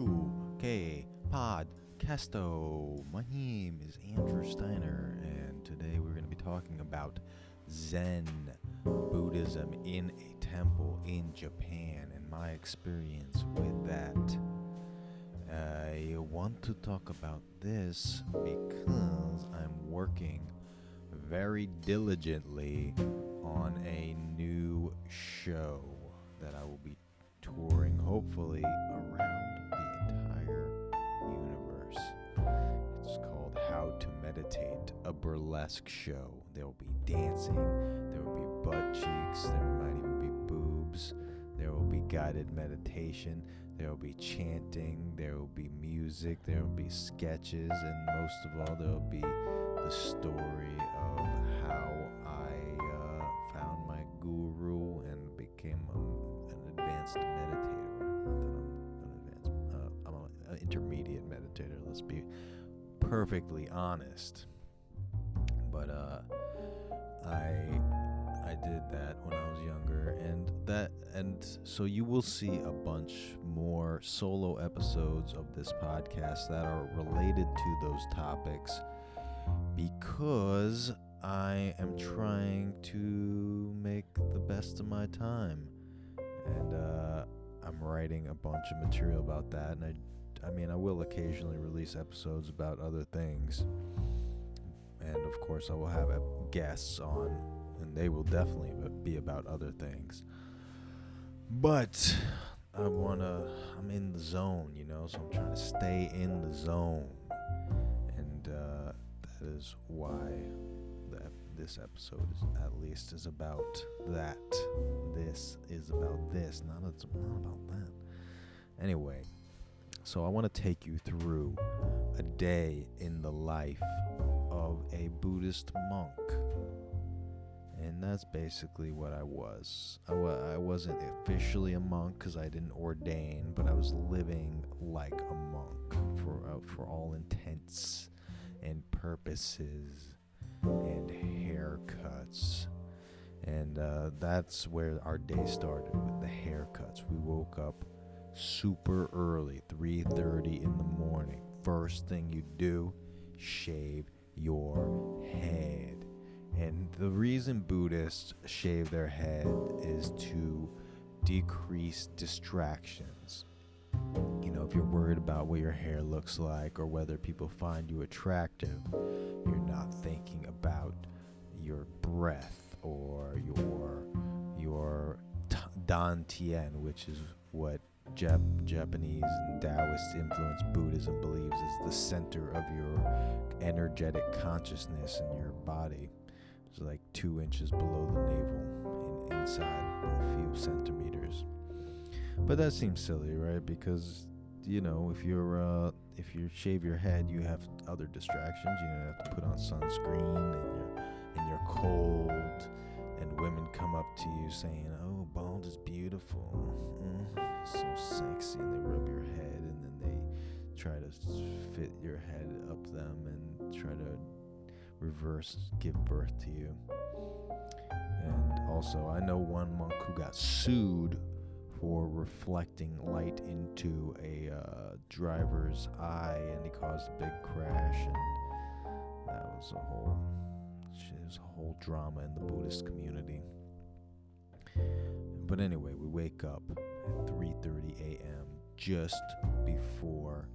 True K Podcasto. My name is Andrew Steiner, and today we're going to be talking about Zen Buddhism in a temple in Japan and my experience with that. I want to talk about this because I'm working very diligently on a new show that I will be touring, hopefully, around to Meditate, a burlesque show. There will be dancing, there will be butt cheeks, there might even be boobs, there will be guided meditation, there will be chanting, there will be music, there will be sketches, and most of all, there will be the story of how I uh, found my guru and became a, an advanced meditator. Not that I'm an advanced, uh, I'm an intermediate meditator. Let's be perfectly honest. But uh, I I did that when I was younger, and that and so you will see a bunch more solo episodes of this podcast that are related to those topics because I am trying to make the best of my time, and uh, I'm writing a bunch of material about that. And I, I mean, I will occasionally release episodes about other things, and of course, I will have guests on, and they will definitely be about other things. But I wanna, I'm in the zone, you know, so I'm trying to stay in the zone, and uh, that is why this episode is at least is about that. This is about this, not not about that. Anyway, so I want to take you through a day in the life of a Buddhist monk. And that's basically what I was. I, wa- I wasn't officially a monk because I didn't ordain, but I was living like a monk for uh, for all intents and purposes and haircuts. And uh, that's where our day started with the haircuts. We woke up super early, 3:30 in the morning. First thing you do, shave your head. And the reason Buddhists shave their head is to decrease distractions. You know, if you're worried about what your hair looks like or whether people find you attractive, you're not thinking about your breath or your your t- dantian, which is what Jap- Japanese and Taoist influenced Buddhism believes is the center of your energetic consciousness in your body. It's like two inches below the navel and inside a few centimeters. But that seems silly, right? Because you know, if you're uh, if you shave your head, you have other distractions. You you have to put on sunscreen, and you're and you're cold, and women come up to you saying, "Oh, bald is beautiful, mm, so sexy," and they rub your head, and then they try to fit your head up them and try to reverse give birth to you. And also, I know one monk who got sued for reflecting light into a uh, driver's eye, and he caused a big crash, and that was a whole, there's a whole drama in the Buddhist community. But anyway, we wake up at 3:30 a.m. just before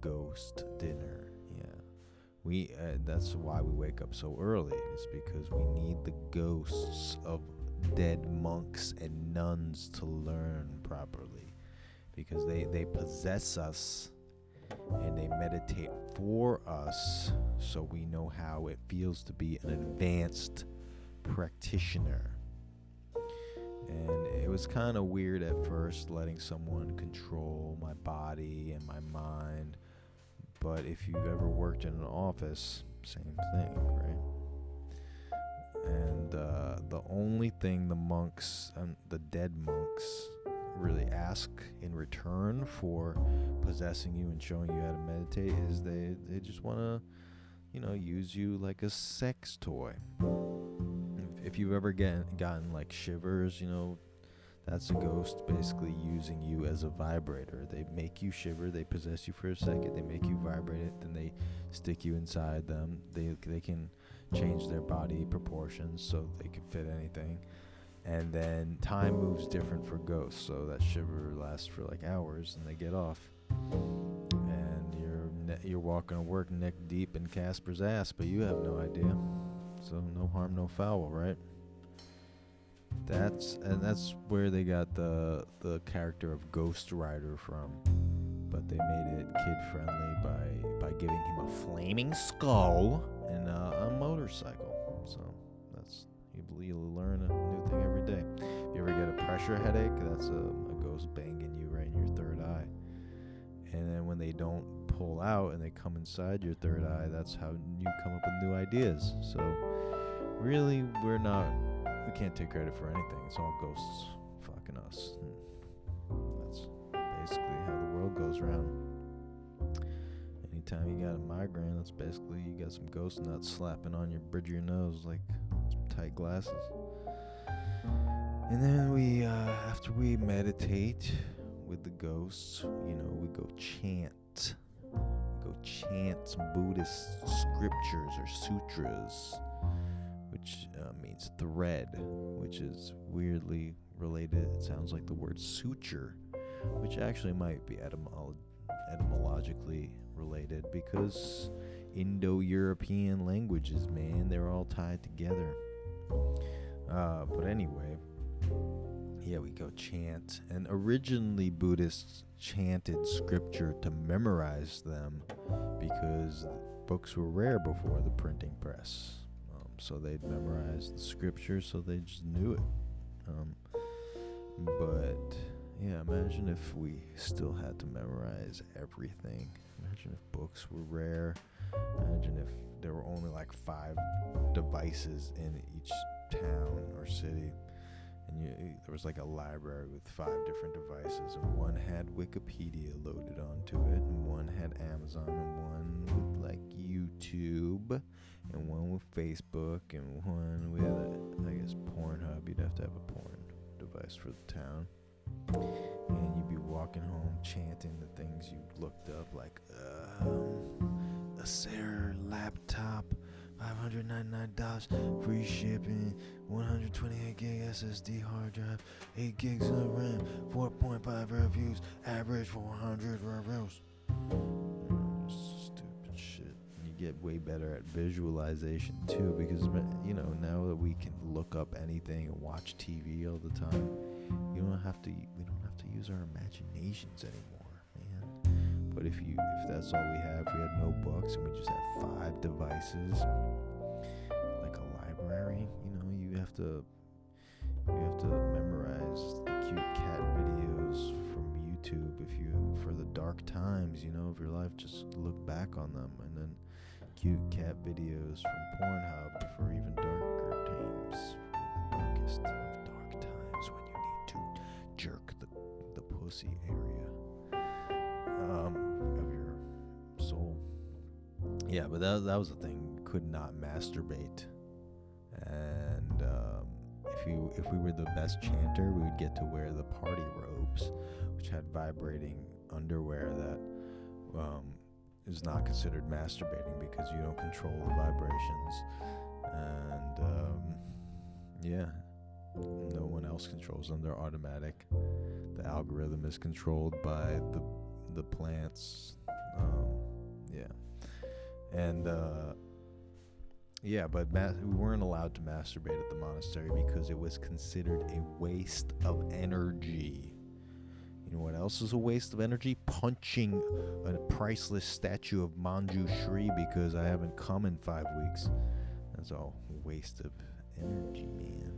ghost dinner. Yeah. We uh, that's why we wake up so early. It's because we need the ghosts of dead monks and nuns to learn properly because they they possess us and they meditate for us so we know how it feels to be an advanced practitioner. And it was kind of weird at first letting someone control my body and my mind. But if you've ever worked in an office, same thing, right? And uh, the only thing the monks, um, the dead monks, really ask in return for possessing you and showing you how to meditate is they, they just want to, you know, use you like a sex toy. If- you've ever get, gotten like shivers, you know, That's a ghost basically using you as a vibrator. They make you shiver, they possess you for a second, they make you vibrate it, then they stick you inside them. They they can change their body proportions so they can fit anything. And then time moves different for ghosts, so that shiver lasts for like hours, and they get off. And you're you're walking to work neck deep in Casper's ass, but you have no idea. So no harm, no foul, right? That's and that's where they got the the character of Ghost Rider from. But they made it kid friendly by by giving him a flaming skull and uh, a motorcycle. So that's you, learn a new thing day. If you ever get a pressure headache, that's a, a ghost banging you right in your third eye. And then when they don't pull out and they come inside your third eye, that's how you come up with new ideas. So really, we're not we can't take credit for anything. It's all ghosts fucking us. And that's basically how the world goes around. Anytime you got a migraine, that's basically you got some ghost nuts slapping on your bridge of your nose like some tight glasses. And then we, uh, after we meditate with the ghosts, you know, we go chant. We go chant Buddhist scriptures or sutras which uh, means thread, which is weirdly related. It sounds like the word suture, which actually might be etymolo- etymologically related because Indo European languages, man, they're all tied together. Uh, but anyway, yeah, we go chant. And originally, Buddhists chanted scripture to memorize them because books were rare before the printing press so they'd memorize the scripture, so they just knew it. Um, but yeah, imagine if we still had to memorize everything. Imagine if books were rare. Imagine if there were only like five devices in each town or city. And you, there was like a library with five different devices, and one had Wikipedia loaded onto it, and one had Amazon, and one with like YouTube, and one with Facebook, and one with, uh, I guess, Pornhub. You'd have to have a porn device for the town. And you'd be walking home chanting the things you looked up, like um, Acer laptop, $599, free shipping, 128 gig SSD hard drive, 8 gigs of RAM, 4.5 reviews, average 400 reviews. Stupid shit. You get way better at visualization too because you know now that we can look up anything and watch TV all the time you don't have to we don't have to use our imaginations anymore man. But if you if that's all we have we had no books and we just have five devices library you know you have to you have to memorize the cute cat videos from YouTube if you for the dark times you know of your life just look back on them and then cute cat videos from Pornhub for even darker times, darkest of dark times when you need to jerk the, the pussy area um, of your soul. Yeah, but that, that was the thing. Could not masturbate. If we were the best chanter, we would get to wear the party robes, which had vibrating underwear that um, is not considered masturbating because you don't control the vibrations. And um, yeah, no one else controls them. They're automatic. The algorithm is controlled by the the plants. Um, yeah, and uh, yeah, but ma- we weren't allowed to masturbate at the monastery because it was considered a waste of energy. You know what else is a waste of energy? Punching a priceless statue of Manju Shri because I haven't come in five weeks. That's all waste of energy, man.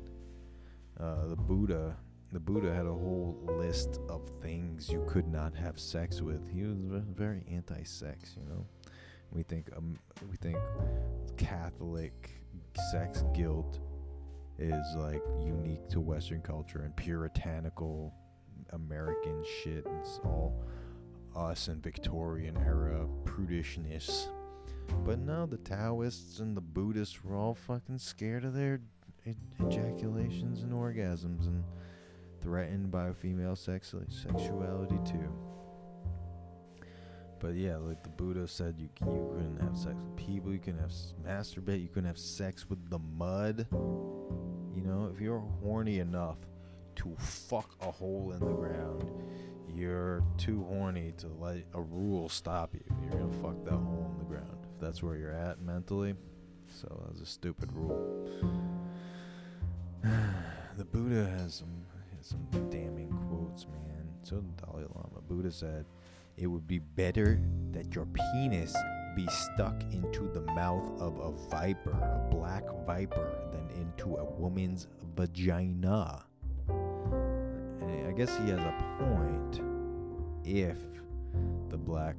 Uh, the Buddha, the Buddha had a whole list of things you could not have sex with. He was very anti-sex, you know. We think um, we think Catholic sex guilt is like unique to Western culture and puritanical American shit. It's all us and Victorian era prudishness. But no, the Taoists and the Buddhists were all fucking scared of their ejaculations and orgasms, and threatened by female sex sexuality too. But yeah, like the Buddha said, you you couldn't have sex with people, you couldn't have masturbate, you couldn't have sex with the mud. You know, if you're horny enough to fuck a hole in the ground, you're too horny to let a rule stop you. You're gonna fuck that hole in the ground if that's where you're at mentally. So that's a stupid rule. the Buddha has some has some damning quotes, man. So the Dalai Lama. Buddha said, "It would be better that your penis be stuck into the mouth of a viper, a black viper, than into a woman's vagina." And I guess he has a point if the black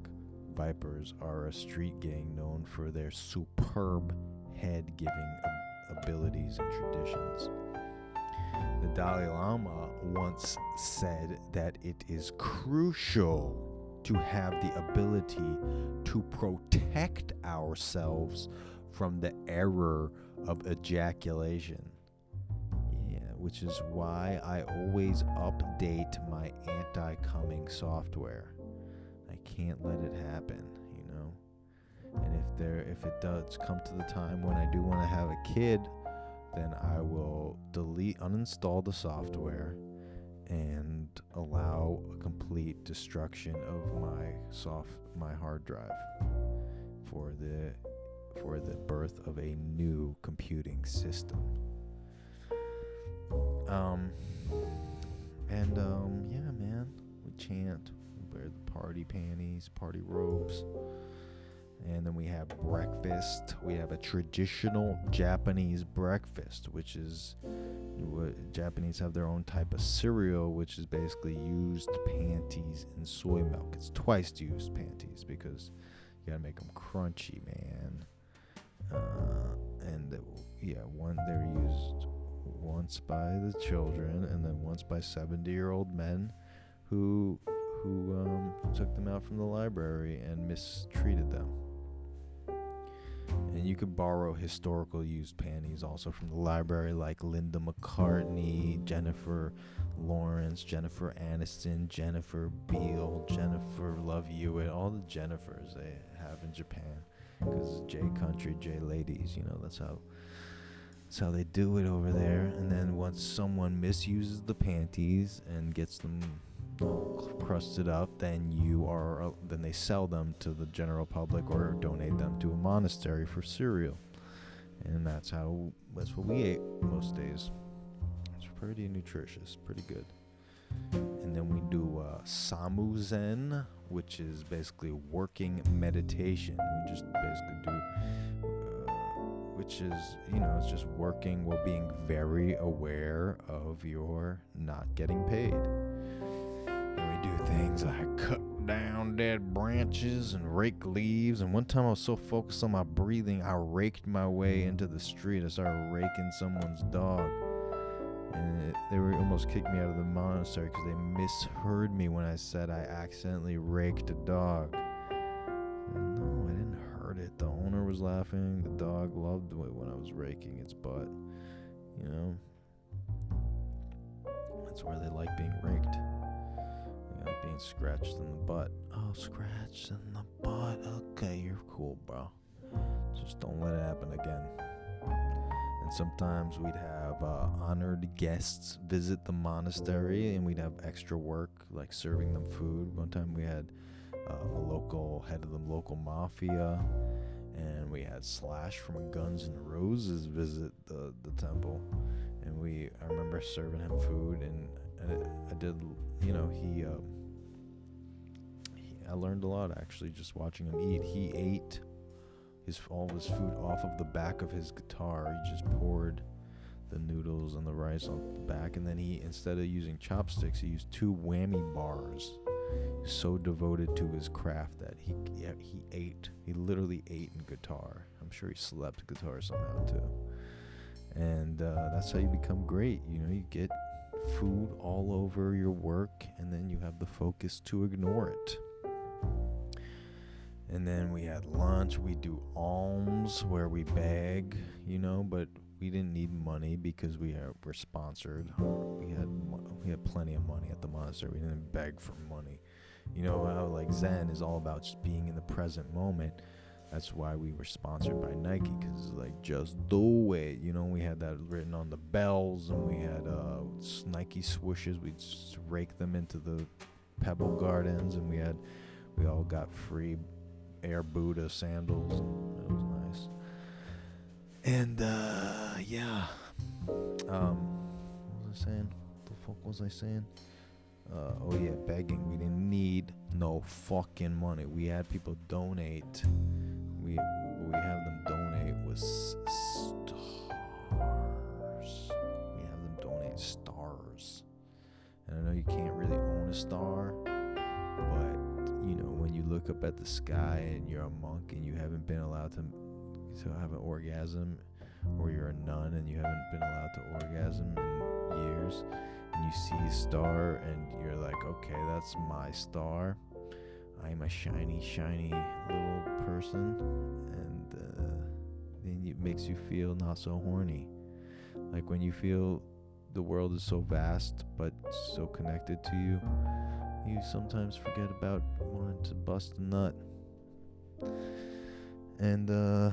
vipers are a street gang known for their superb head giving abilities and traditions. The Dalai Lama once said that it is crucial to have the ability to protect ourselves from the error of ejaculation. Yeah, which is why I always update my anti coming software. I can't let it happen, you know? And if there if it does come to the time when I do want to have a kid, then I will delete, uninstall the software, and allow a complete destruction of my soft, my hard drive for the for the birth of a new computing system. Um, and um, yeah, man, we chant, we wear the party panties, party robes. And then we have breakfast. We have a traditional Japanese breakfast, which is what Japanese have their own type of cereal, which is basically used panties and soy milk. It's twice used panties because you gotta make them crunchy, man. Uh, and yeah, one they're used once by the children, and then once by seventy-year-old men who who um, took them out from the library and mistreated them. And you could borrow historical used panties also from the library, like Linda McCartney, Jennifer Lawrence, Jennifer Aniston, Jennifer Beal, Jennifer Love Hewitt, all the Jennifers they have in Japan. Because J Country, J Ladies, you know, that's how. That's how they do it over there. And then once someone misuses the panties and gets them crusted up, then you are uh, then they sell them to the general public or donate them to a monastery for cereal, and that's how that's what we ate most days. It's pretty nutritious, pretty good. And then we do uh, samu zen, which is basically working meditation. We just basically do. Uh, which is, you know, it's just working while being very aware of your not getting paid things like cut down dead branches and rake leaves. And one time I was so focused on my breathing, I raked my way into the street. I started raking someone's dog. And it, they were almost kicked me out of the monastery because they misheard me when I said I accidentally raked a dog. And no, I didn't hurt it. The owner was laughing. The dog loved it when I was raking its butt. You know? That's where they like being raked like being scratched in the butt. Oh, scratched in the butt. Okay, you're cool, bro. Just don't let it happen again. And sometimes we'd have uh, honored guests visit the monastery, and we'd have extra work, like serving them food. One time we had uh, a local head of the local mafia, and we had Slash from Guns N' Roses visit the the temple, and we I remember serving him food, and, and I did you know, he, uh, he, I learned a lot actually just watching him eat. He ate his all his food off of the back of his guitar. He just poured the noodles and the rice on the back, and then he instead of using chopsticks, he used two whammy bars. So devoted to his craft that he yeah, he ate. He literally ate in guitar. I'm sure he slept guitar somehow too. And uh, that's how you become great. You know, you get food all over your work, and then you have the focus to ignore it. And then we had lunch. We do alms where we beg, you know, but we didn't need money because we were sponsored. We had We had plenty of money at the monastery. We didn't beg for money. You know how like Zen is all about just being in the present moment. That's why we were sponsored by Nike because like just do it. You know, we had that written on the bells, and we had uh, Nike swooshes. We'd rake them into the Pebble Gardens, and we had we all got free Air Buddha sandals. And it was nice. And uh, yeah, um, what was I saying? The fuck was I saying? Uh, oh yeah, begging. We didn't need no fucking money. We had people donate. We have them donate with stars. We have them donate stars. And I know you can't really own a star, but you know when you look up at the sky and you're a monk and you haven't been allowed to to have an orgasm, or you're a nun and you haven't been allowed to orgasm in years and you see a star and you're like, okay, that's my star. I'm a shiny, shiny little person, and uh, then it makes you feel not so horny. Like when you feel the world is so vast but so connected to you, you sometimes forget about wanting to bust a nut. And uh,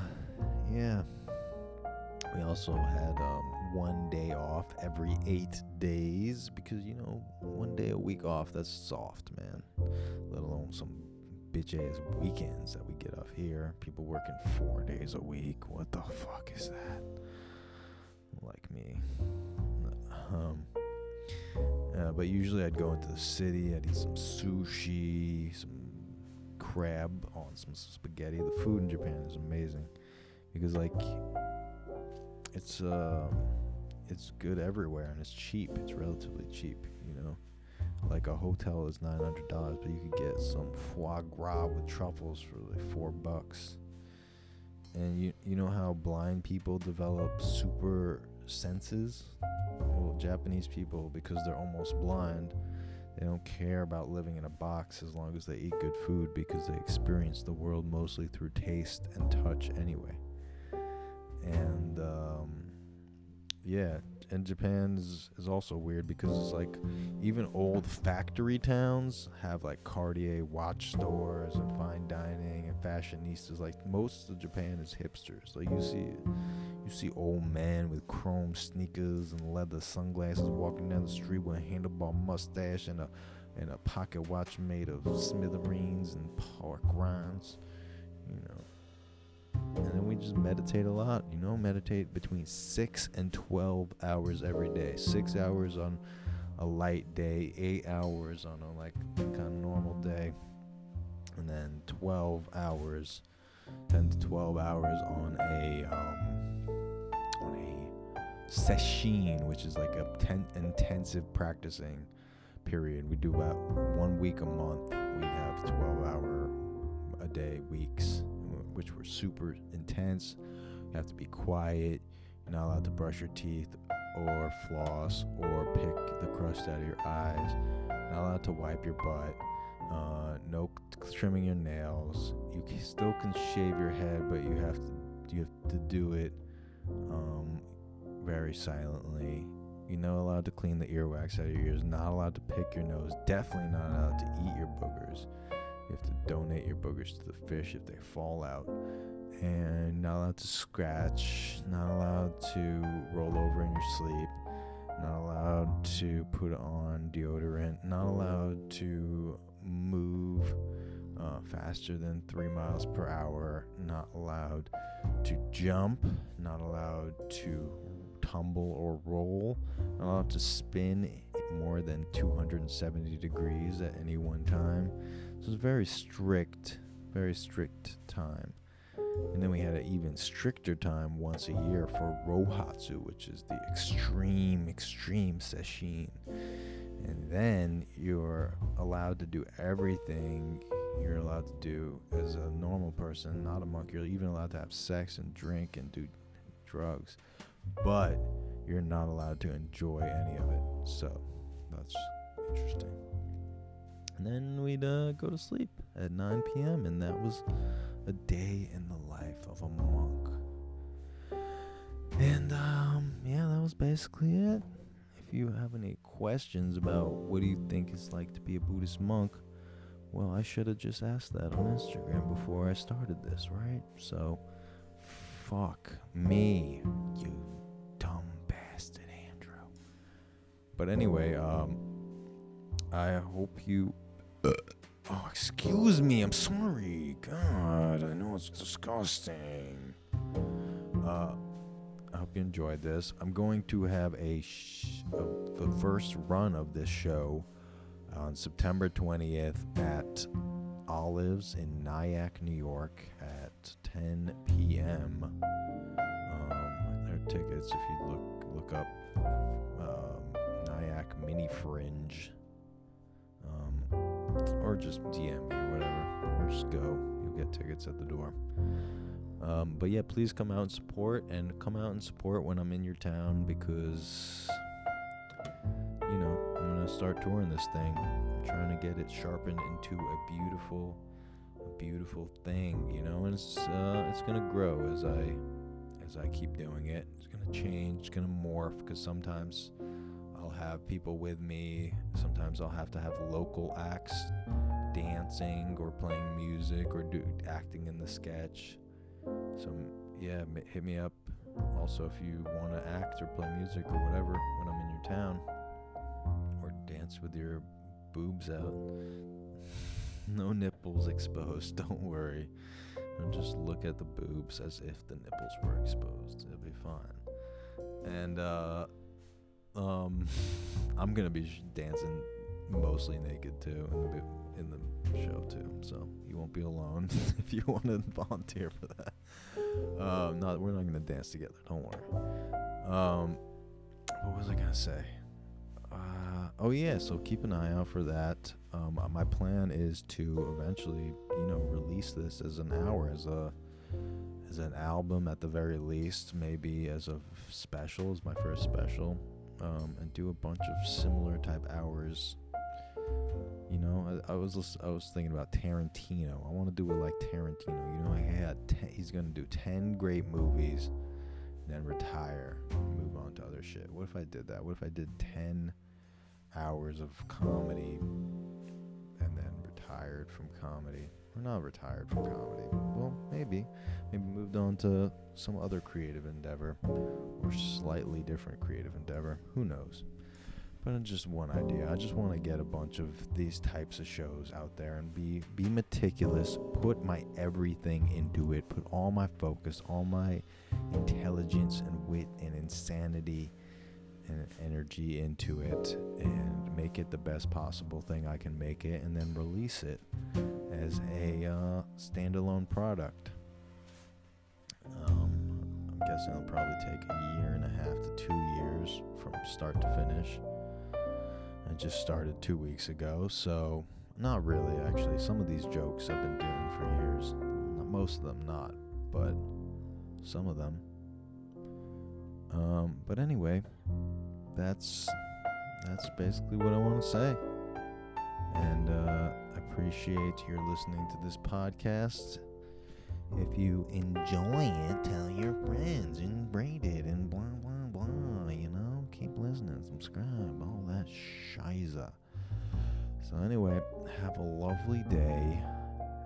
yeah, we also had um, one day off every eight days because you know one day a week off that's soft, man. Let alone some bitch ass weekends that we get off here. People working four days a week. What the fuck is that? Like me. Um. Uh, but usually I'd go into the city. I'd eat some sushi, some crab on some spaghetti. The food in Japan is amazing because like it's uh it's good everywhere and it's cheap. It's relatively cheap, you know. Like a hotel is nine hundred dollars, but you could get some foie gras with truffles for like four bucks. And you you know how blind people develop super senses? Well, Japanese people, because they're almost blind, they don't care about living in a box as long as they eat good food because they experience the world mostly through taste and touch anyway. And um, yeah, and Japan is, is also weird because it's like even old factory towns have like Cartier watch stores and fine dining and fashionistas. Like most of Japan is hipsters. Like you see, you see old men with chrome sneakers and leather sunglasses walking down the street with a handlebar mustache and a and a pocket watch made of smithereens and pork rinds. You know, and then we just meditate a lot you know meditate between 6 and 12 hours every day. 6 hours on a light day 8 hours on a like kind of normal day and then 12 hours 10 to 12 hours on a um, on a sesshin which is like a ten- intensive practicing period. We do about one week a month. We'd have 12 hour a day weeks which were super intense. You have to be quiet. You're not allowed to brush your teeth or floss or pick the crust out of your eyes. You're Not allowed to wipe your butt. Uh, no trimming your nails. You can, still can shave your head, but you have to you have to do it um, very silently. You're not allowed to clean the earwax out of your ears. Not allowed to pick your nose. Definitely not allowed to eat your boogers. You have to donate your boogers to the fish if they fall out. And not allowed to scratch, not allowed to roll over in your sleep, not allowed to put on deodorant, not allowed to move uh, faster than three miles per hour, not allowed to jump, not allowed to tumble or roll, not allowed to spin more than 270 degrees at any one time. So it's very strict, very strict time. And then we had an even stricter time once a year for Rohatsu, which is the extreme, extreme sesshin. And then you're allowed to do everything you're allowed to do as a normal person, not a monk. You're even allowed to have sex and drink and do drugs, but you're not allowed to enjoy any of it. So that's interesting. And then we'd uh, go to sleep at 9 p.m., and that was a day in the life of a monk. And um, yeah, that was basically it. If you have any questions about what do you think it's like to be a Buddhist monk, well, I should have just asked that on Instagram before I started this, right? So, fuck me, you dumb bastard, Andrew. But anyway, um, I hope you. Oh, excuse me. I'm sorry. God, I know it's disgusting. Uh, I hope you enjoyed this. I'm going to have a, sh- the first run of this show on September 20th at Olives in Nyack, New York at 10 p.m. Um, there are tickets if you look look up um, Nyack Mini Fringe, or just DM me or whatever, or just go. You'll get tickets at the door. Um, but yeah, please come out and support, and come out and support when I'm in your town because you know I'm gonna start touring this thing. I'm trying to get it sharpened into a beautiful, a beautiful thing, you know, and it's uh, it's gonna grow as I as I keep doing it. It's gonna change, it's gonna morph because sometimes I'll have people with me. Sometimes I'll have to have local acts dancing or playing music or do acting in the sketch. So yeah, hit me up. Also, if you want to act or play music or whatever when I'm in your town, or dance with your boobs out. no nipples exposed. Don't worry. And just look at the boobs as if the nipples were exposed. It'll be fine. And uh, um, I'm gonna be dancing mostly naked too in the in the show too. So you won't be alone if you want to volunteer for that. Um, not we're not gonna dance together. Don't worry. Um, what was I gonna say? Uh, oh yeah, so keep an eye out for that. Um, uh, my plan is to eventually, you know, release this as an hour, as a as an album at the very least, maybe as a special, as my first special, um, and do a bunch of similar type hours. You know, I, I was lis- I was thinking about Tarantino. I want to do it like Tarantino. You know, he had te- he's gonna do ten great movies, then retire, and move on to other shit. What if I did that? What if I did ten hours of comedy and then retired from comedy? Or not retired from comedy? Well, maybe. Maybe moved on to some other creative endeavor or slightly different creative endeavor. Who knows? But it's just one idea. I just want to get a bunch of these types of shows out there and be be meticulous, put my everything into it, put all my focus, all my intelligence and wit and insanity and energy into it and make it the best possible thing I can make it and then release it as a uh, standalone product. Um, I'm guessing it'll probably take a year and a half to two years from start to finish. I just started two weeks ago, so not really actually. Some of these jokes I've been doing for years. Most of them not, but some of them. Um, but anyway, that's that's basically what I want to say. And uh, I appreciate your listening to this podcast. If you enjoy it, tell your friends and rate it and blah blah blah. You know, keep listening, subscribe, all that shiza. So anyway, have a lovely day.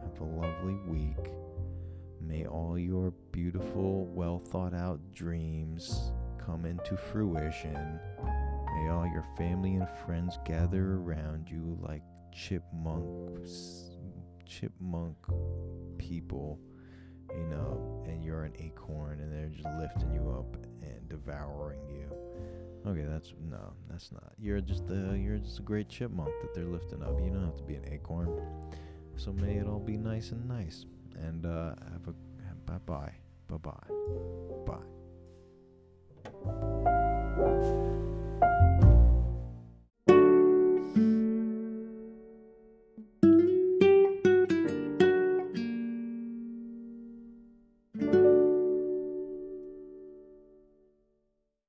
Have a lovely week. May all your beautiful, well thought out dreams come into fruition. May all your family and friends gather around you like chipmunks, chipmunk people, you know, and you're an acorn and they're just lifting you up and devouring you. Okay, that's no, that's not. You're just a you're just a great chipmunk that they're lifting up. You don't have to be an acorn. So may it all be nice and nice. And uh, have a bye bye bye bye bye.